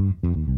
Mm-hmm.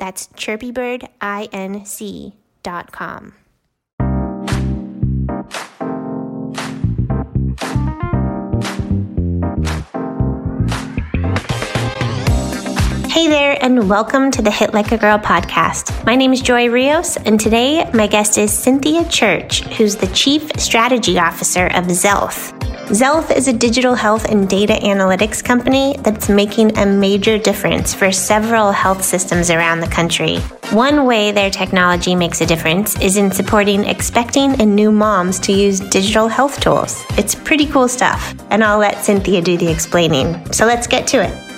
That's chirpybirdinc.com. Hey there, and welcome to the Hit Like a Girl podcast. My name is Joy Rios, and today my guest is Cynthia Church, who's the Chief Strategy Officer of Xealth. Xealth is a digital health and data analytics company that's making a major difference for several health systems around the country. One way their technology makes a difference is in supporting expecting and new moms to use digital health tools. It's pretty cool stuff, and I'll let Cynthia do the explaining. So let's get to it.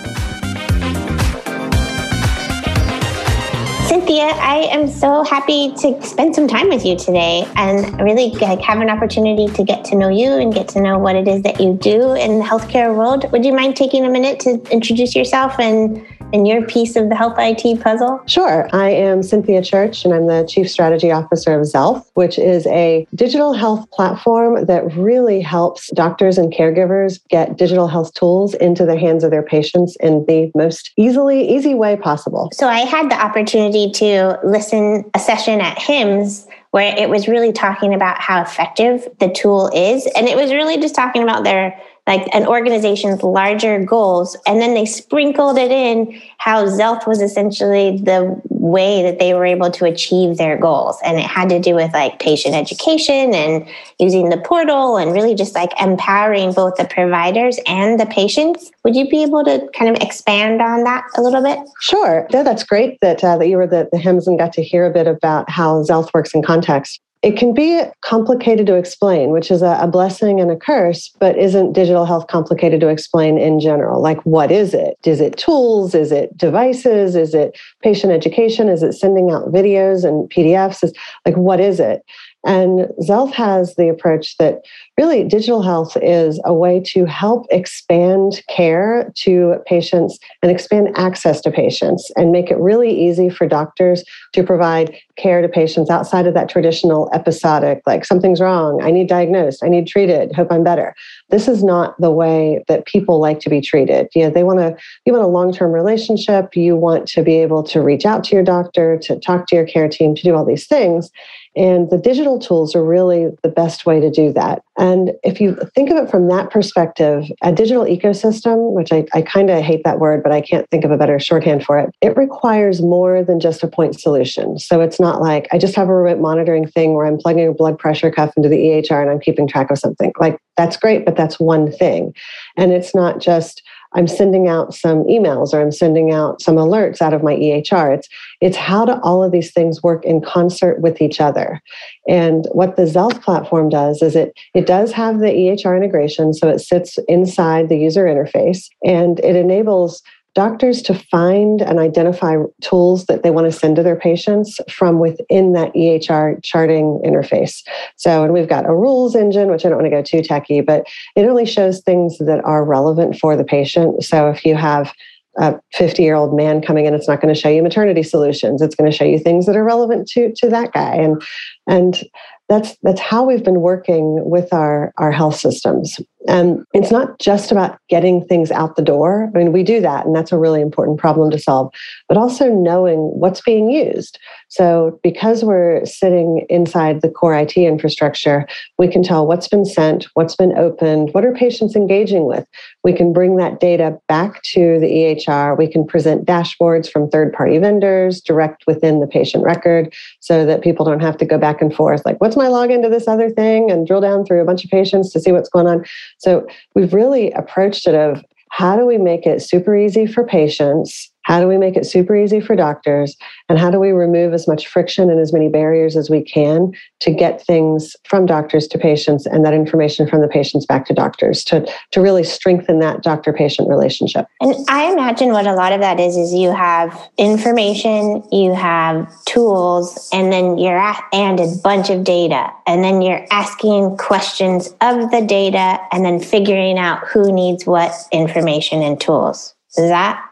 I am so happy to spend some time with you today and really like, have an opportunity to get to know you and get to know what it is that you do in the healthcare world. Would you mind taking a minute to introduce yourself and and your piece of the health IT puzzle? Sure. I am Cynthia Church, and I'm the Chief Strategy Officer of Xealth, which is a digital health platform that really helps doctors and caregivers get digital health tools into the hands of their patients in the most easily, easy way possible. So I had the opportunity to listen a session at HIMSS where it was really talking about how effective the tool is. And it was really just talking about their like an organization's larger goals. And then they sprinkled it in how Xealth was essentially the way that they were able to achieve their goals. And it had to do with like patient education and using the portal and really just like empowering both the providers and the patients. Would you be able to kind of expand on that a little bit? Sure. Yeah, that's great that, uh, that you were the, the HIMSS and got to hear a bit about how Xealth works in context it can be complicated to explain, which is a, a, blessing and a curse, but isn't digital health complicated to explain in general? Like, what is it? Is it tools? Is it devices? Is it patient education? Is it sending out videos and PDFs? Is like, what is it? And Xealth has the approach that really digital health is a way to help expand care to patients and expand access to patients and make it really easy for doctors to provide care to patients outside of that traditional episodic, like something's wrong, I need diagnosed, I need treated, hope I'm better. This is not the way that people like to be treated. You know, they want to, you want a long-term relationship, you want to be able to reach out to your doctor, to talk to your care team, to do all these things. And the digital tools are really the best way to do that. And if you think of it from that perspective, a digital ecosystem, which I, I kind of hate that word, but I can't think of a better shorthand for it, it requires more than just a point solution. So it's not like I just have a remote monitoring thing where I'm plugging a blood pressure cuff into the EHR and I'm keeping track of something. Like that's great, but that's one thing. And it's not just I'm sending out some emails or I'm sending out some alerts out of my EHR. It's it's how do all of these things work in concert with each other. And what the Xealth platform does is it it does have the EHR integration, so it sits inside the user interface and it enables doctors to find and identify tools that they want to send to their patients from within that EHR charting interface. So, and we've got a rules engine, which I don't want to go too techy, but it only shows things that are relevant for the patient. So, if you have a 50 year old man coming in, it's not going to show you maternity solutions. It's going to show you things that are relevant to, to that guy. And, and that's that's how we've been working with our our health systems and it's not just about getting things out the door. I mean we do that and that's a really important problem to solve but also knowing what's being used. So because we're sitting inside the core IT infrastructure we can tell what's been sent what's been opened what are patients engaging with. We can bring that data back to the EHR we can present dashboards from third party vendors direct within the patient record so that people don't have to go back and forth like what's my login to this other thing? and drill down through a bunch of patients to see what's going on. So we've really approached it of how do we make it super easy for patients how do we make it super easy for doctors? And how do we remove as much friction and as many barriers as we can to get things from doctors to patients and that information from the patients back to doctors to, to really strengthen that doctor patient relationship? And I imagine what a lot of that is is you have information, you have tools, and then you're at, and a bunch of data. And then you're asking questions of the data and then figuring out who needs what information and tools. Is that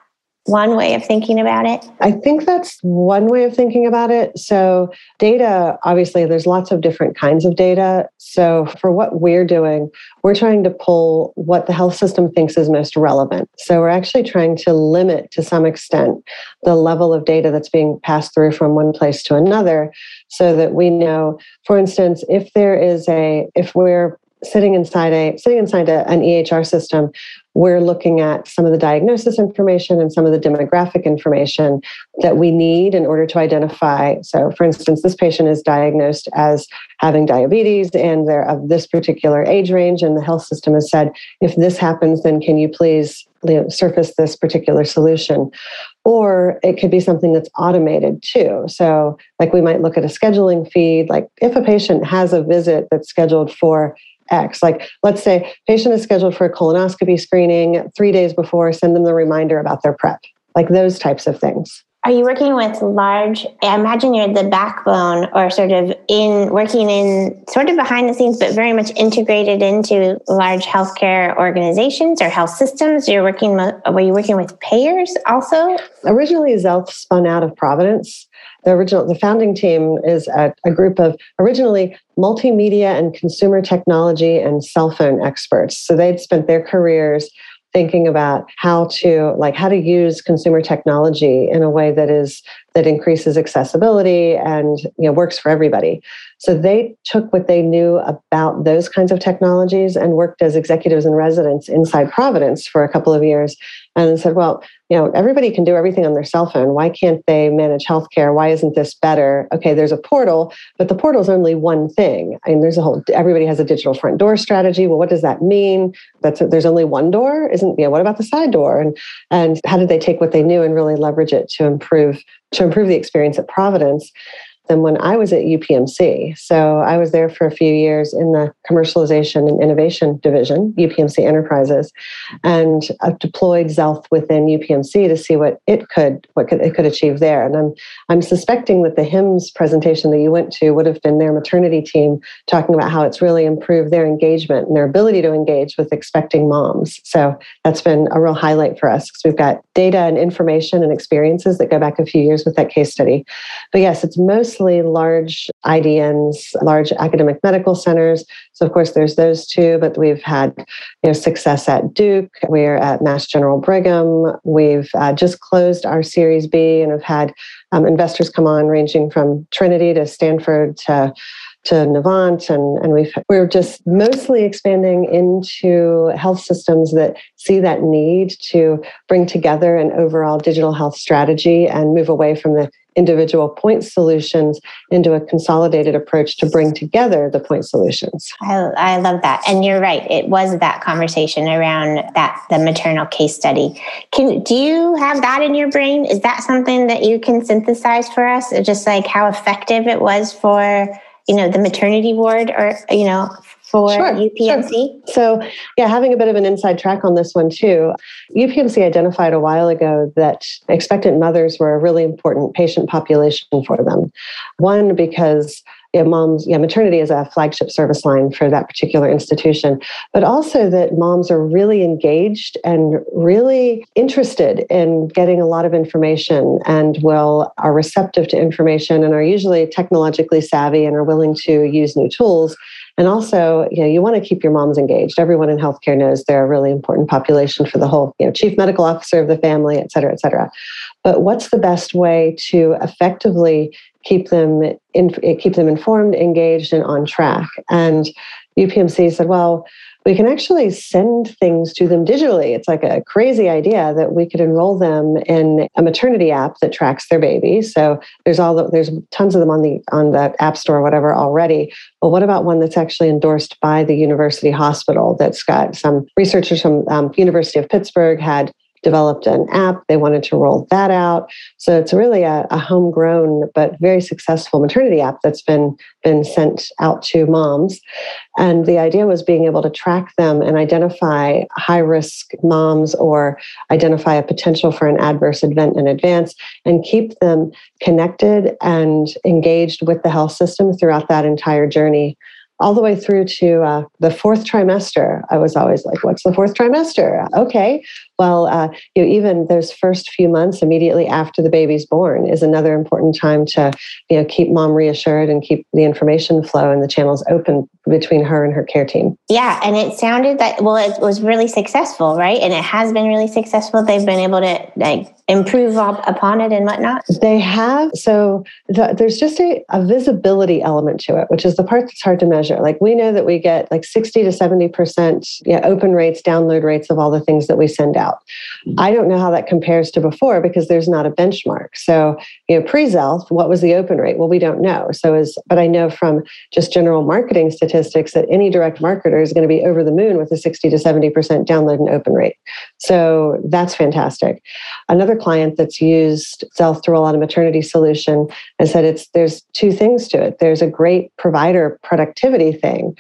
one way of thinking about it? I think that's one way of thinking about it. So, data, obviously, there's lots of different kinds of data. So, for what we're doing, we're trying to pull what the health system thinks is most relevant. So, we're actually trying to limit to some extent the level of data that's being passed through from one place to another so that we know, for instance, if there is a, if we're sitting inside a sitting inside a, an EHR system, we're looking at some of the diagnosis information and some of the demographic information that we need in order to identify. So, for instance, this patient is diagnosed as having diabetes and they're of this particular age range, and the health system has said, if this happens, then can you please surface this particular solution? Or it could be something that's automated too. So, like we might look at a scheduling feed, like if a patient has a visit that's scheduled for X. Like, let's say patient is scheduled for a colonoscopy screening three days before, send them the reminder about their prep, like those types of things. Are you working with large? I imagine you're the backbone or sort of in working in sort of behind the scenes, but very much integrated into large healthcare organizations or health systems. You're working, were you working with payers also? Originally, Xealth spun out of Providence the original the founding team is a, a, group of originally multimedia and consumer technology and cell phone experts. So they'd spent their careers thinking about how to like how to use consumer technology in a way that is that increases accessibility and you know works for everybody so they took what they knew about those kinds of technologies and worked as executives and residents inside providence for a couple of years and said well you know everybody can do everything on their cell phone. Why can't they manage healthcare? Why isn't this better? Okay there's a portal but the portal is only one thing. I mean there's a whole everybody has a digital front door strategy. Well what does that mean? That's there's only one door? Isn't you know what about the side door? And and how did they take what they knew and really leverage it to improve to improve the experience at providence than when I was at UPMC. So I was there for a few years in the commercialization and innovation division, UPMC Enterprises, and I've deployed Xealth within UPMC to see what it could what could, it could achieve there. And I'm I'm suspecting that the HIMSS presentation that you went to would have been their maternity team talking about how it's really improved their engagement and their ability to engage with expecting moms. So that's been a real highlight for us because we've got data and information and experiences that go back a few years with that case study. But yes, it's mostly large IDNs, large academic medical centers. So of course there's those two, but we've had you know success at Duke. We're at Mass General Brigham. We've uh, just closed our Series B and have had um, investors come on ranging from Trinity to Stanford to to Novant, and, and we've, we're just mostly expanding into health systems that see that need to bring together an overall digital health strategy and move away from the individual point solutions into a consolidated approach to bring together the point solutions. I, I love that. And you're right. It was that conversation around that, the maternal case study. Can, do you have that in your brain? Is that something that you can synthesize for us? Just like how effective it was for, you know, the maternity ward or, you know, for sure, UPMC? Sure. So, yeah, having a bit of an inside track on this one too. UPMC identified a while ago that expectant mothers were a really important patient population for them. One, because yeah, moms, yeah, maternity is a flagship service line for that particular institution, but also that moms are really engaged and really interested in getting a lot of information and will are receptive to information and are usually technologically savvy and are willing to use new tools and also, you know, you want to keep your moms engaged. Everyone in healthcare knows they're a really important population for the whole, you know, chief medical officer of the family, et cetera, et cetera. But what's the best way to effectively keep them in, keep them informed, engaged, and on track? And UPMC said, well, we can actually send things to them digitally. It's like a crazy idea that we could enroll them in a maternity app that tracks their baby. So there's all the, there's tons of them on the on the app store or whatever already. But what about one that's actually endorsed by the university hospital that's got some researchers from um, University of Pittsburgh had developed an app. They wanted to roll that out. So it's really a, a, homegrown but very successful maternity app that's been been sent out to moms. And the idea was being able to track them and identify high risk moms or identify a potential for an adverse event in advance and keep them connected and engaged with the health system throughout that entire journey all the way through to uh, the fourth trimester. I was always like, what's the fourth trimester? Okay. Well, uh, you know, even those first few months immediately after the baby's born is another important time to, you know, keep mom reassured and keep the information flow and the channels open between her and her care team. Yeah. And it sounded that, well, it was really successful, right? And it has been really successful. They've been able to like improve upon it and whatnot? They have. So the, there's just a, a, visibility element to it, which is the part that's hard to measure. Like we know that we get like 60 to 70% yeah, open rates, download rates of all the things that we send out. I don't know how that compares to before because there's not a benchmark. So, you know, pre-Xealth, what was the open rate? Well, we don't know. So is, but I know from just general marketing statistics that any direct marketer is going to be over the moon with a 60 to 70% download and open rate. So that's fantastic. Another client that's used Xealth to roll out a maternity solution and said it's there's two things to it. There's a great provider productivity thing,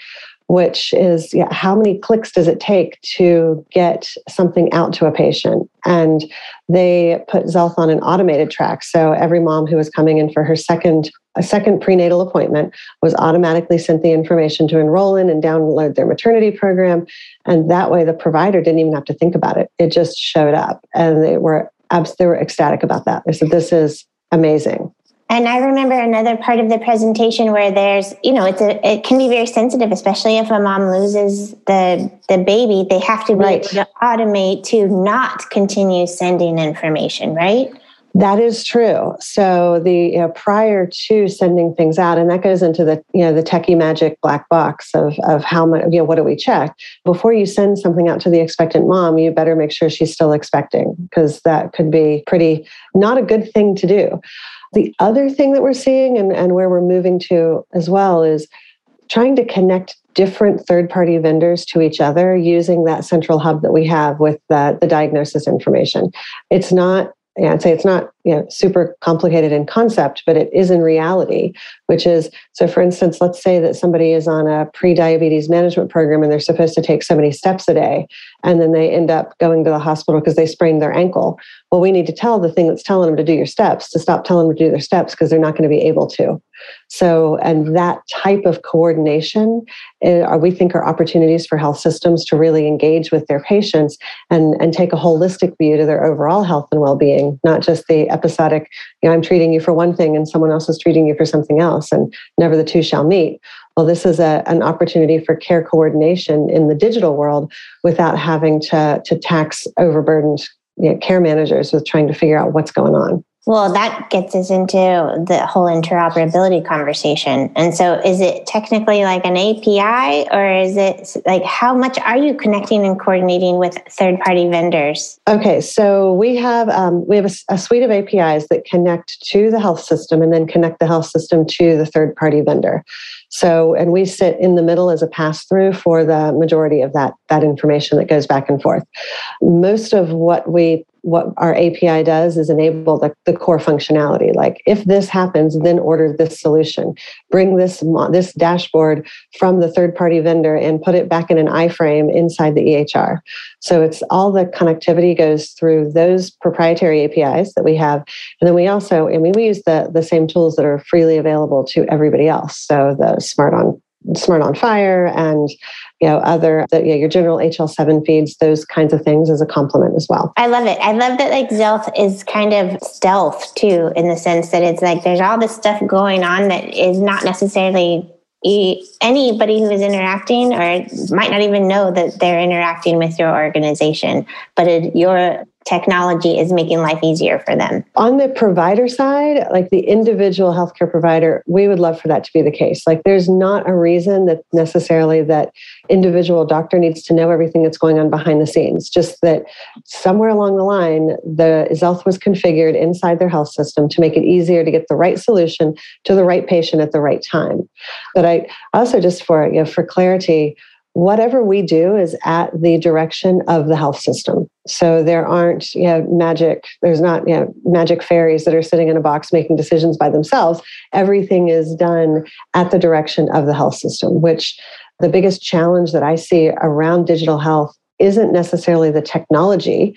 which is yeah, how many clicks does it take to get something out to a patient? And they put Xealth on an automated track. So every mom who was coming in for her second a second prenatal appointment was automatically sent the information to enroll in and download their maternity program. And that way the provider didn't even have to think about it. It just showed up and they were they were ecstatic about that. They said, "This is amazing." And I remember another part of the presentation where there's, you know, it's a, it can be very sensitive, especially if a mom loses the the baby. They have to be right. able to automate to not continue sending information, right? That is true. So the you know, prior to sending things out, and that goes into the you know the techie magic black box of of how much you know what do we check before you send something out to the expectant mom. You better make sure she's still expecting because that could be pretty not a good thing to do. The other thing that we're seeing and, and where we're moving to as well is trying to connect different third party vendors to each other using that central hub that we have with the, the diagnosis information. It's not yeah, I'd say it's not you know, super complicated in concept, but it is in reality, which is so, for instance, let's say that somebody is on a pre diabetes management program and they're supposed to take so many steps a day, and then they end up going to the hospital because they sprained their ankle. Well, we need to tell the thing that's telling them to do your steps to stop telling them to do their steps because they're not going to be able to. So, and that type of coordination, uh, we think are opportunities for health systems to really engage with their patients and, and take a holistic view to their overall health and well being, not just the episodic, you know, I'm treating you for one thing and someone else is treating you for something else, and never the two shall meet. Well, this is a, an opportunity for care coordination in the digital world without having to, to tax overburdened you know, care managers with trying to figure out what's going on. Well, that gets us into the whole interoperability conversation. And so, is it technically like an API, or is it like how much are you connecting and coordinating with third-party vendors? Okay, so we have um, we have a, a, suite of APIs that connect to the health system, and then connect the health system to the third-party vendor. So, and we sit in the middle as a pass through for the majority of that, that information that goes back and forth. Most of what we what our API does is enable the, the core functionality. Like if this happens, then order this solution. Bring this this dashboard from the third party vendor and put it back in an iframe inside the EHR. So it's all the connectivity goes through those proprietary APIs that we have, and then we also, I mean, we use the the same tools that are freely available to everybody else. So the Smart on SMART on FHIR and you know other the, know, your general HL7 feeds, those kinds of things as a complement as well. I love it. I love that like Xealth is kind of stealth too, in the sense that it's like there's all this stuff going on that is not necessarily anybody who is interacting or might not even know that they're interacting with your organization but it, your technology is making life easier for them. On the provider side, like the individual healthcare provider, we would love for that to be the case. Like there's not a reason that necessarily that individual doctor needs to know everything that's going on behind the scenes. Just that somewhere along the line, the Xealth was configured inside their health system to make it easier to get the right solution to the right patient at the right time. But I also just for you know for clarity, whatever we do is at the direction of the health system. So there aren't you know, magic, there's not you know, magic fairies that are sitting in a box making decisions by themselves. Everything is done at the direction of the health system, which the biggest challenge that I see around digital health isn't necessarily the technology.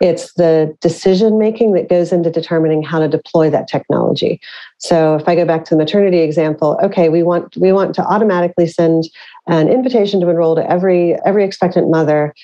It's the decision making that goes into determining how to deploy that technology. So if I go back to the maternity example, okay, we want we want to automatically send an invitation to enroll to every every expectant mother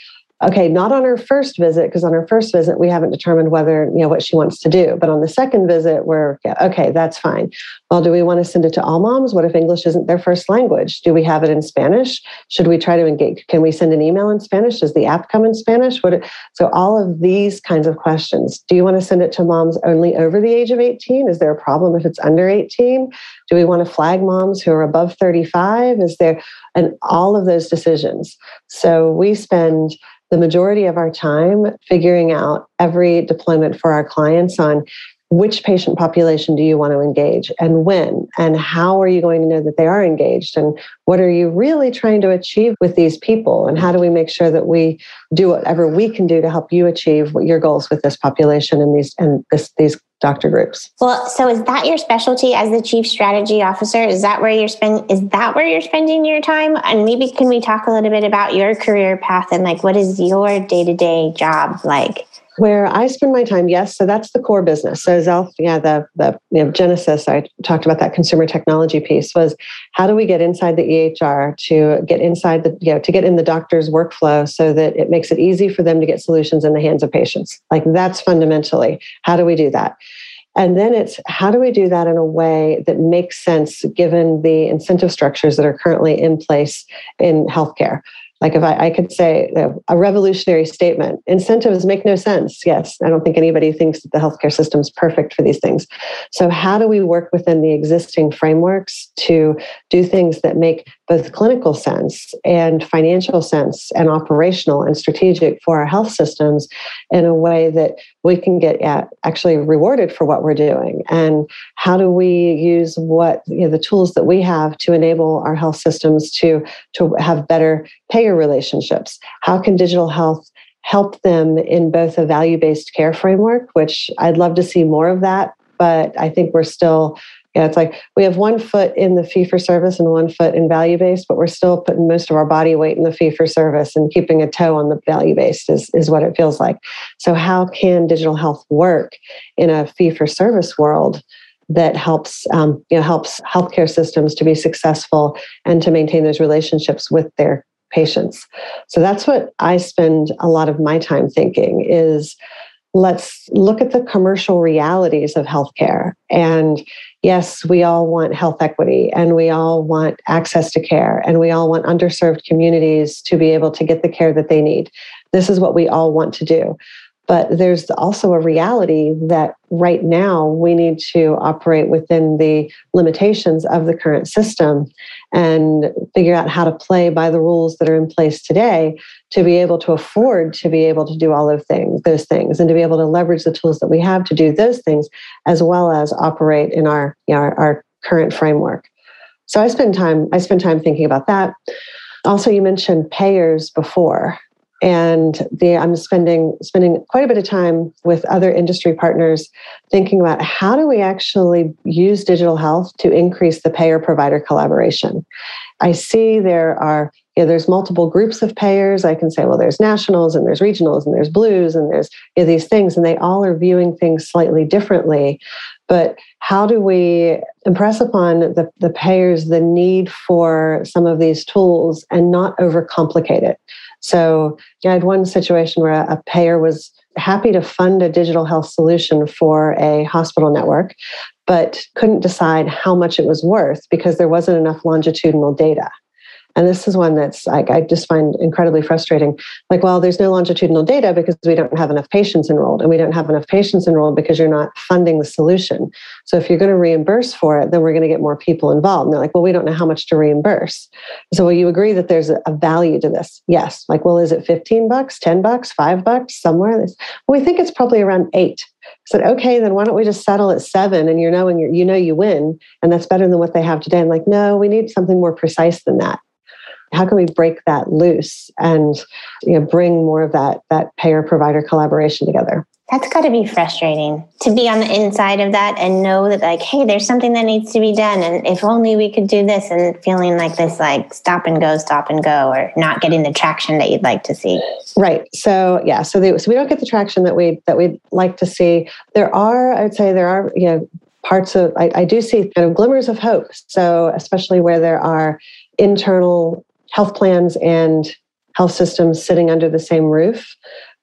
okay not on her first visit because on her first visit we haven't determined whether you know what she wants to do. But on the second visit we're yeah, okay that's fine. Well do we want to send it to all moms? What if english isn't their first language? Do we have it in spanish? Should we try to engage can we send an email in spanish? Does the app come in spanish? What so all of these kinds of questions. Do you want to send it to moms only over the age of 18 is there a problem if it's under 18 do we want to flag moms who are above 35 is there and all of those decisions. So we spend the majority of our time figuring out every deployment for our clients on which patient population do you want to engage and when and how are you going to know that they are engaged and what are you really trying to achieve with these people and how do we make sure that we do whatever we can do to help you achieve your goals with this population and these and this, these doctor groups well so is that your specialty as the chief strategy officer? Is that where you're spending is that where you're spending your time? And maybe can we talk a little bit about your career path and like what is your day-to-day job like where I spend my time, yes. So that's the core business. So Xealth, yeah, the the you know, genesis. I talked about that consumer technology piece was how do we get inside the EHR to get inside the you know to get in the doctor's workflow so that it makes it easy for them to get solutions in the hands of patients. Like that's fundamentally how do we do that. And then it's how do we do that in a way that makes sense given the incentive structures that are currently in place in healthcare? Like if I, I could say a revolutionary statement, incentives make no sense. Yes, I don't think anybody thinks that the healthcare system is perfect for these things. So how do we work within the existing frameworks to do things that make both clinical sense and financial sense and operational and strategic for our health systems in a way that we can get at actually rewarded for what we're doing. And how do we use what you know, the tools that we have to enable our health systems to to have better payer relationships? How can digital health help them in both a value-based care framework which i'd love to see more of that but i think we're still yeah, it's like we have one foot in the fee for service and one foot in value based, but we're still putting most of our body weight in the fee for service and keeping a toe on the value based is, is what it feels like. So, how can digital health work in a fee for service world? that helps um, you know helps healthcare systems to be successful and to maintain those relationships with their patients so that's what i spend a lot of my time thinking is let's look at the commercial realities of healthcare and yes, we all want health equity and we all want access to care and we all want underserved communities to be able to get the care that they need. This is what we all want to do. But there's also a reality that right now we need to operate within the limitations of the current system and figure out how to play by the rules that are in place today to be able to afford to be able to do all of things those things and to be able to leverage the tools that we have to do those things as well as operate in our you know, our, our current framework. So i spend time i spend time thinking about that. Also you mentioned payers before and the, I'm spending spending quite a bit of time with other industry partners thinking about how do we actually use digital health to increase the payer provider collaboration. I see there are you know, there's multiple groups of payers. I can say, well, there's nationals and there's regionals and there's blues and there's you know, these things, and they all are viewing things slightly differently. But how do we impress upon the, the payers the need for some of these tools and not overcomplicate it? So yeah, I had one situation where a payer was happy to fund a digital health solution for a hospital network, but couldn't decide how much it was worth because there wasn't enough longitudinal data. And this is one that's like I just find incredibly frustrating. Like, well, there's no longitudinal data because we don't have enough patients enrolled, and we don't have enough patients enrolled because you're not funding the solution. So if you're going to reimburse for it, then we're going to get more people involved. And they're like, well, we don't know how much to reimburse. So will you agree that there's a value to this? Yes. Like, well, is it 15 bucks, 10 bucks, five bucks, somewhere? Well, we think it's probably around eight. I said, okay, then why don't we just settle at seven and you're knowing you you know you win and that's better than what they have today. I'm like, no, we need something more precise than that how can we break that loose and you know bring more of that that payer provider collaboration together? That's got to be frustrating to be on the inside of that and know that like hey there's something that needs to be done and if only we could do this and feeling like this like stop and go stop and go or not getting the traction that you'd like to see. Right. So yeah so, they, so we don't get the traction that we that we'd like to see. There are i would say there are you know parts of I, I do see kind of glimmers of hope. So especially where there are internal health plans and health systems sitting under the same roof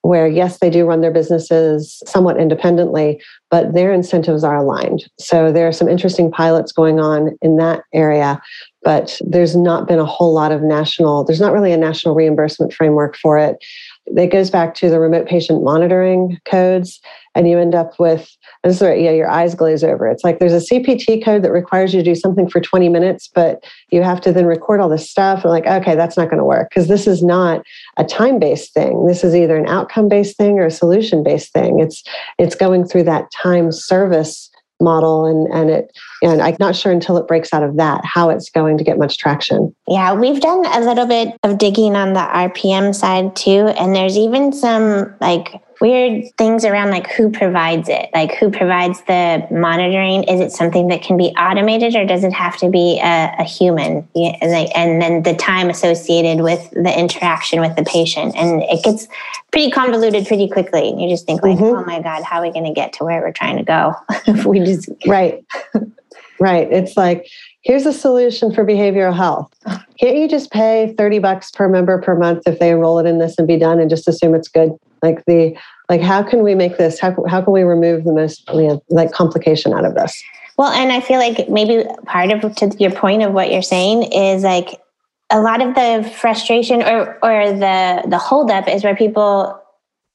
where yes they do run their businesses somewhat independently but their incentives are aligned. So there are some interesting pilots going on in that area but there's not been a whole lot of national there's not really a national reimbursement framework for it. It goes back to the remote patient monitoring codes and you end up with this is yeah, your eyes glaze over. It's like there's a CPT code that requires you to do something for 20 minutes, but you have to then record all this stuff. And like, okay, that's not going to work because this is not a time-based thing. This is either an outcome-based thing or a solution-based thing. It's it's going through that time service model and and it and I'm not sure until it breaks out of that how it's going to get much traction. Yeah, we've done a little bit of digging on the RPM side too and there's even some like weird things around like who provides it like who provides the monitoring is it something that can be automated or does it have to be a, a human and then the time associated with the interaction with the patient and it gets pretty convoluted pretty quickly and you just think like mm-hmm. oh my god how are we going to get to where we're trying to go if we just right right it's like here's a solution for behavioral health. Can't you just pay 30 bucks per member per month if they enroll it in this and be done and just assume it's good? Like the like how can we make this how, how can we remove the most like complication out of this? Well, and I feel like maybe part of to your point of what you're saying is like a lot of the frustration or or the the holdup is where people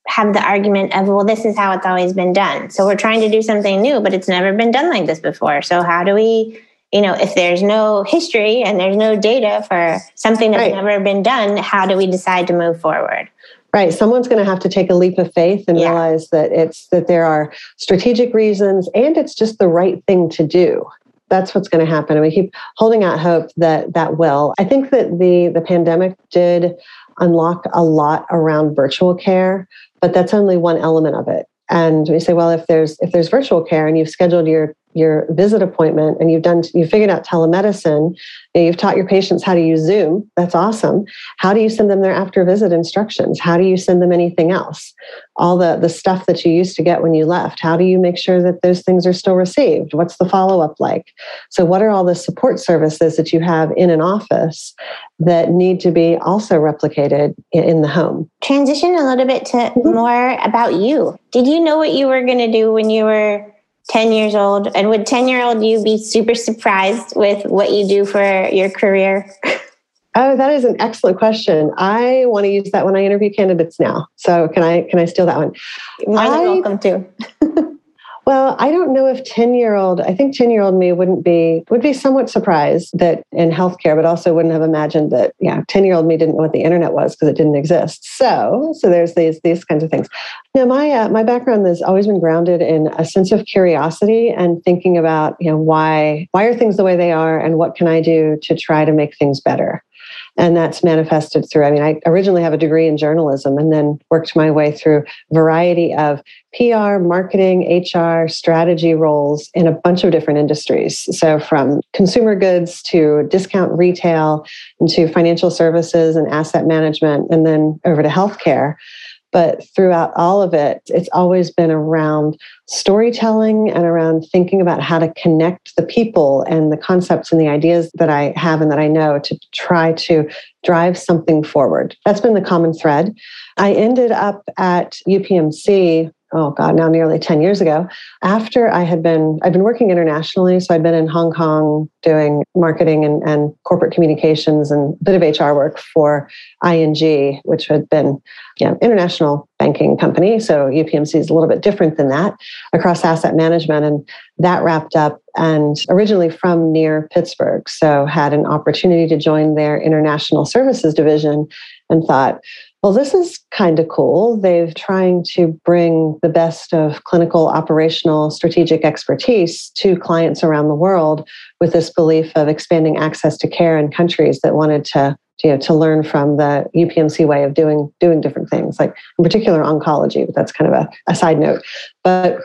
have the argument of well this is how it's always been done so we're trying to do something new but it's never been done like this before so how do we you know, if there's no history and there's no data for something that's right. never been done, how do we decide to move forward? Right. Someone's going to have to take a leap of faith and yeah. realize that it's that there are strategic reasons and it's just the right thing to do. That's what's going to happen. And we keep holding out hope that that will. I think that the the pandemic did unlock a lot around virtual care, but that's only one element of it. And we say, well, if there's if there's virtual care and you've scheduled your your visit appointment and you've done you've figured out telemedicine you've taught your patients how to use zoom that's awesome. How do you send them their after visit instructions? How do you send them anything else? All the the stuff that you used to get when you left how do you make sure that those things are still received? What's the follow up like? So what are all the support services that you have in an office that need to be also replicated in the home? Transition a little bit to mm-hmm. more about you. Did you know what you were going to do when you were 10 years old and would 10 year old you be super surprised with what you do for your career Oh, that is an excellent question. I want to use that when I interview candidates now. So can I can I steal that one? More than welcome to. Well, I don't know if 10 year old, I think 10 year old me wouldn't be, would be somewhat surprised that in healthcare, but also wouldn't have imagined that, yeah, 10 year old me didn't know what the internet was because it didn't exist. So, so there's these, these kinds of things. Now, my, uh, my background has always been grounded in a sense of curiosity and thinking about, you know, why, why are things the way they are and what can I do to try to make things better? And that's manifested through i mean i originally have a degree in journalism and then worked my way through variety of pr marketing hr strategy roles in a bunch of different industries. So from consumer goods to discount retail to financial services and asset management and then over to healthcare but throughout all of it, it's always been around storytelling and around thinking about how to connect the people and the concepts and the ideas that I have and that I know to try to drive something forward. That's been the common thread. I ended up at UPMC oh god now nearly 10 years ago after i had been i'd been working internationally. So i'd been in hong kong doing marketing and, and corporate communications and a bit of hr work for ing which had been know, international banking company. So upmc is a little bit different than that across asset management and that wrapped up and originally from near pittsburgh. So had an opportunity to join their international services division and thought well, this is kind of cool. They're trying to bring the best of clinical, operational, strategic expertise to clients around the world with this belief of expanding access to care in countries that wanted to you know, to learn from the UPMC way of doing doing different things, like in particular oncology. But that's kind of a, a side note. But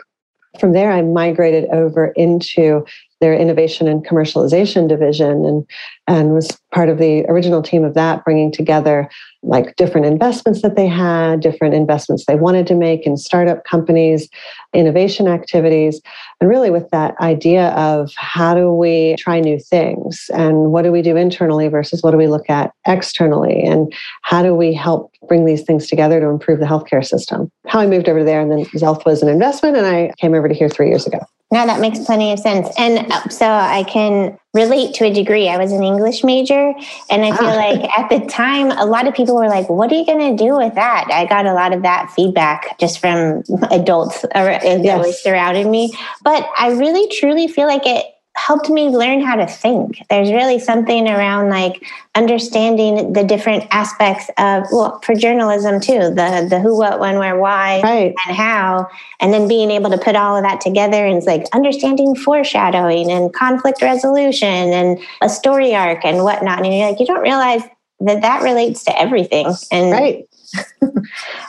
from there, I migrated over into their innovation and commercialization division and, and was part of the original team of that, bringing together like different investments that they had, different investments they wanted to make in startup companies, innovation activities, and really with that idea of how do we try new things and what do we do internally versus what do we look at externally and how do we help bring these things together to improve the healthcare system. How I moved over there and then Xealth was an investment and I came over to here three years ago. No, that makes plenty of sense. And uh, so I can relate to a degree. I was an English major, and I feel ah. like at the time, a lot of people were like, What are you going to do with that? I got a lot of that feedback just from adults that yes. surrounded me. But I really truly feel like it helped me learn how to think. There's really something around like understanding the different aspects of well for journalism too, the the who, what, when, where, why, right. and how, and then being able to put all of that together and it's like understanding foreshadowing and conflict resolution and a story arc and whatnot. And you're like, you don't realize that that relates to everything. And right.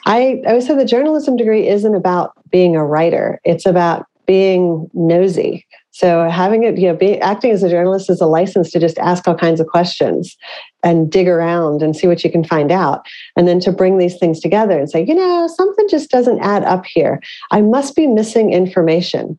I, I always say the journalism degree isn't about being a writer. It's about being nosy so having it, you know, be, acting as a journalist is a license to just ask all kinds of questions and dig around and see what you can find out. And then to bring these things together and say, you know, something just doesn't add up here. I must be missing information.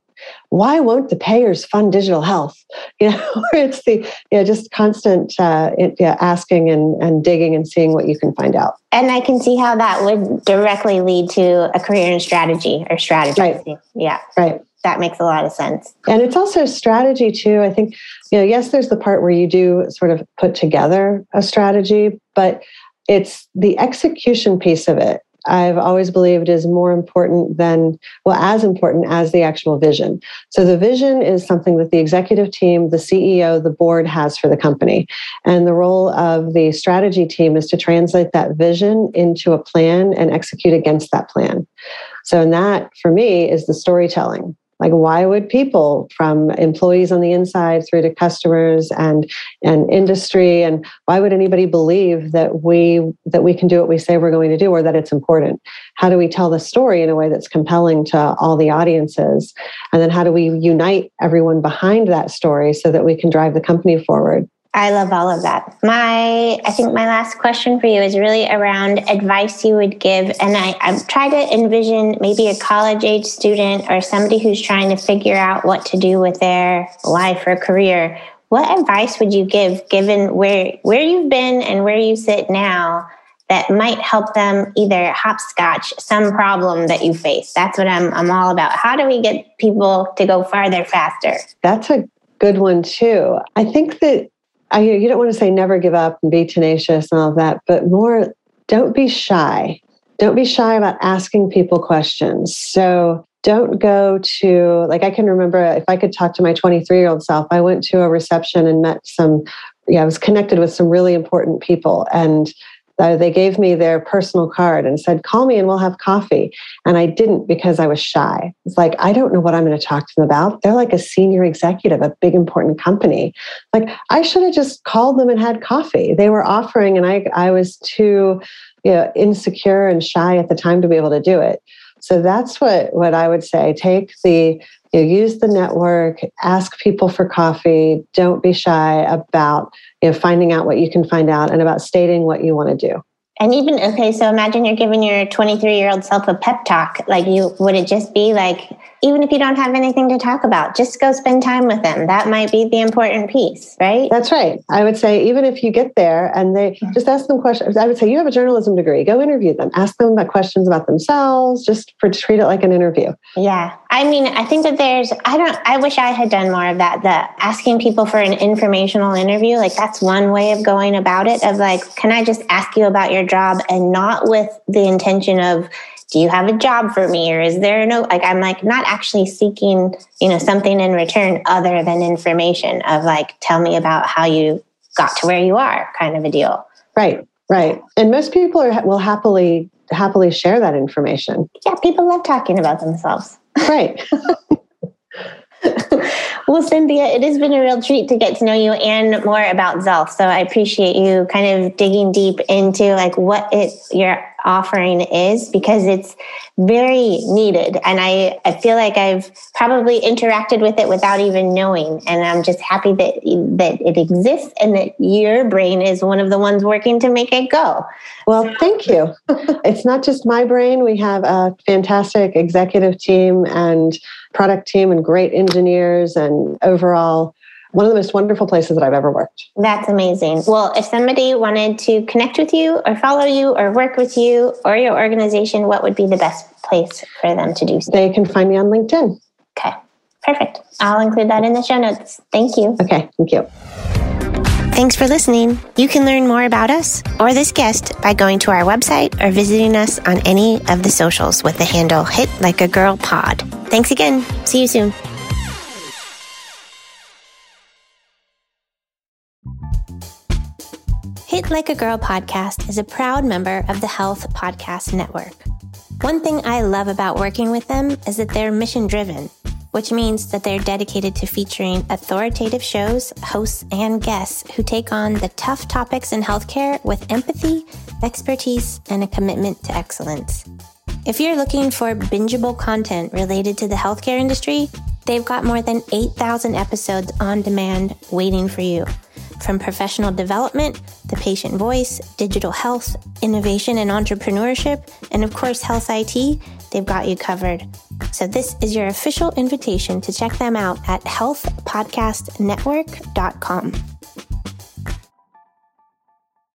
Why won't the payers fund digital health? You know, it's the you know, just constant uh, it, yeah, asking and, and digging and seeing what you can find out. And I can see how that would directly lead to a career in strategy or strategy. Right. Yeah. Right that makes a lot of sense. And it's also strategy too. I think, you know, yes, there's the part where you do sort of put together a strategy, but it's the execution piece of it. I've always believed is more important than, well, as important as the actual vision. So the vision is something that the executive team, the CEO, the board has for the company. And the role of the strategy team is to translate that vision into a plan and execute against that plan. So, and that for me is the storytelling like why would people from employees on the inside through to customers and and industry and why would anybody believe that we that we can do what we say we're going to do or that it's important? How do we tell the story in a way that's compelling to all the audiences? And then how do we unite everyone behind that story so that we can drive the company forward I love all of that. My, I think my last question for you is really around advice you would give. And I, I've tried to envision maybe a college age student or somebody who's trying to figure out what to do with their life or career. What advice would you give given where, where you've been and where you sit now that might help them either hopscotch some problem that you face? That's what I'm, I'm all about. How do we get people to go farther faster? That's a good one too. I think that I, you don't want to say never give up and be tenacious and all of that, but more don't be shy. Don't be shy about asking people questions. So don't go to, like, I can remember if I could talk to my 23 year old self, I went to a reception and met some, yeah, I was connected with some really important people. And uh, they gave me their personal card and said, call me and we'll have coffee. And I didn't because I was shy. It's like, I don't know what I'm going to talk to them about. They're like a senior executive, a big important company. Like, I should have just called them and had coffee. They were offering, and I, I was too you know, insecure and shy at the time to be able to do it. So that's what, what I would say. Take the, you know, use the network, ask people for coffee. Don't be shy about you know, finding out what you can find out and about stating what you want to do. And even okay, so imagine you're giving your 23 year old self a pep talk. Like you, would it just be like, even if you don't have anything to talk about, just go spend time with them. That might be the important piece, right? That's right. I would say even if you get there and they mm-hmm. just ask them questions. I would say you have a journalism degree. Go interview them. Ask them about questions about themselves. Just for, treat it like an interview. Yeah, I mean, I think that there's. I don't. I wish I had done more of that. The asking people for an informational interview, like that's one way of going about it. Of like, can I just ask you about your job and not with the intention of do you have a job for me? Or is there no like i'm like not actually seeking you know something in return other than information of like tell me about how you got to where you are kind of a deal. Right right. And most people are will happily happily share that information. Yeah people love talking about themselves. Right well, Cynthia, it has been a real treat to get to know you and more about Xealth. So I appreciate you kind of digging deep into like what it your offering is because it's very needed. And I, I feel like I've probably interacted with it without even knowing. And I'm just happy that that it exists and that your brain is one of the ones working to make it go. Well, thank you. it's not just my brain. We have a fantastic executive team and product team and great engineers and overall one of the most wonderful places that I've ever worked. That's amazing. Well, if somebody wanted to connect with you or follow you or work with you or your organization, what would be the best place for them to do so? They can find me on LinkedIn. Okay, perfect. I'll include that in the show notes. Thank you. Okay, thank you. Thanks for listening. You can learn more about us or this guest by going to our website or visiting us on any of the socials with the handle Hit Like a Girl Pod. Thanks again. See you soon. Like a Girl podcast is a proud member of the Health Podcast Network. One thing I love about working with them is that they're mission driven, which means that they're dedicated to featuring authoritative shows, hosts, and guests who take on the tough topics in healthcare with empathy, expertise, and a commitment to excellence. If you're looking for bingeable content related to the healthcare industry, they've got more than 8,000 episodes on demand waiting for you. From professional development, the patient voice, digital health, innovation and entrepreneurship, and of course, health IT, they've got you covered. So, this is your official invitation to check them out at healthpodcastnetwork.com.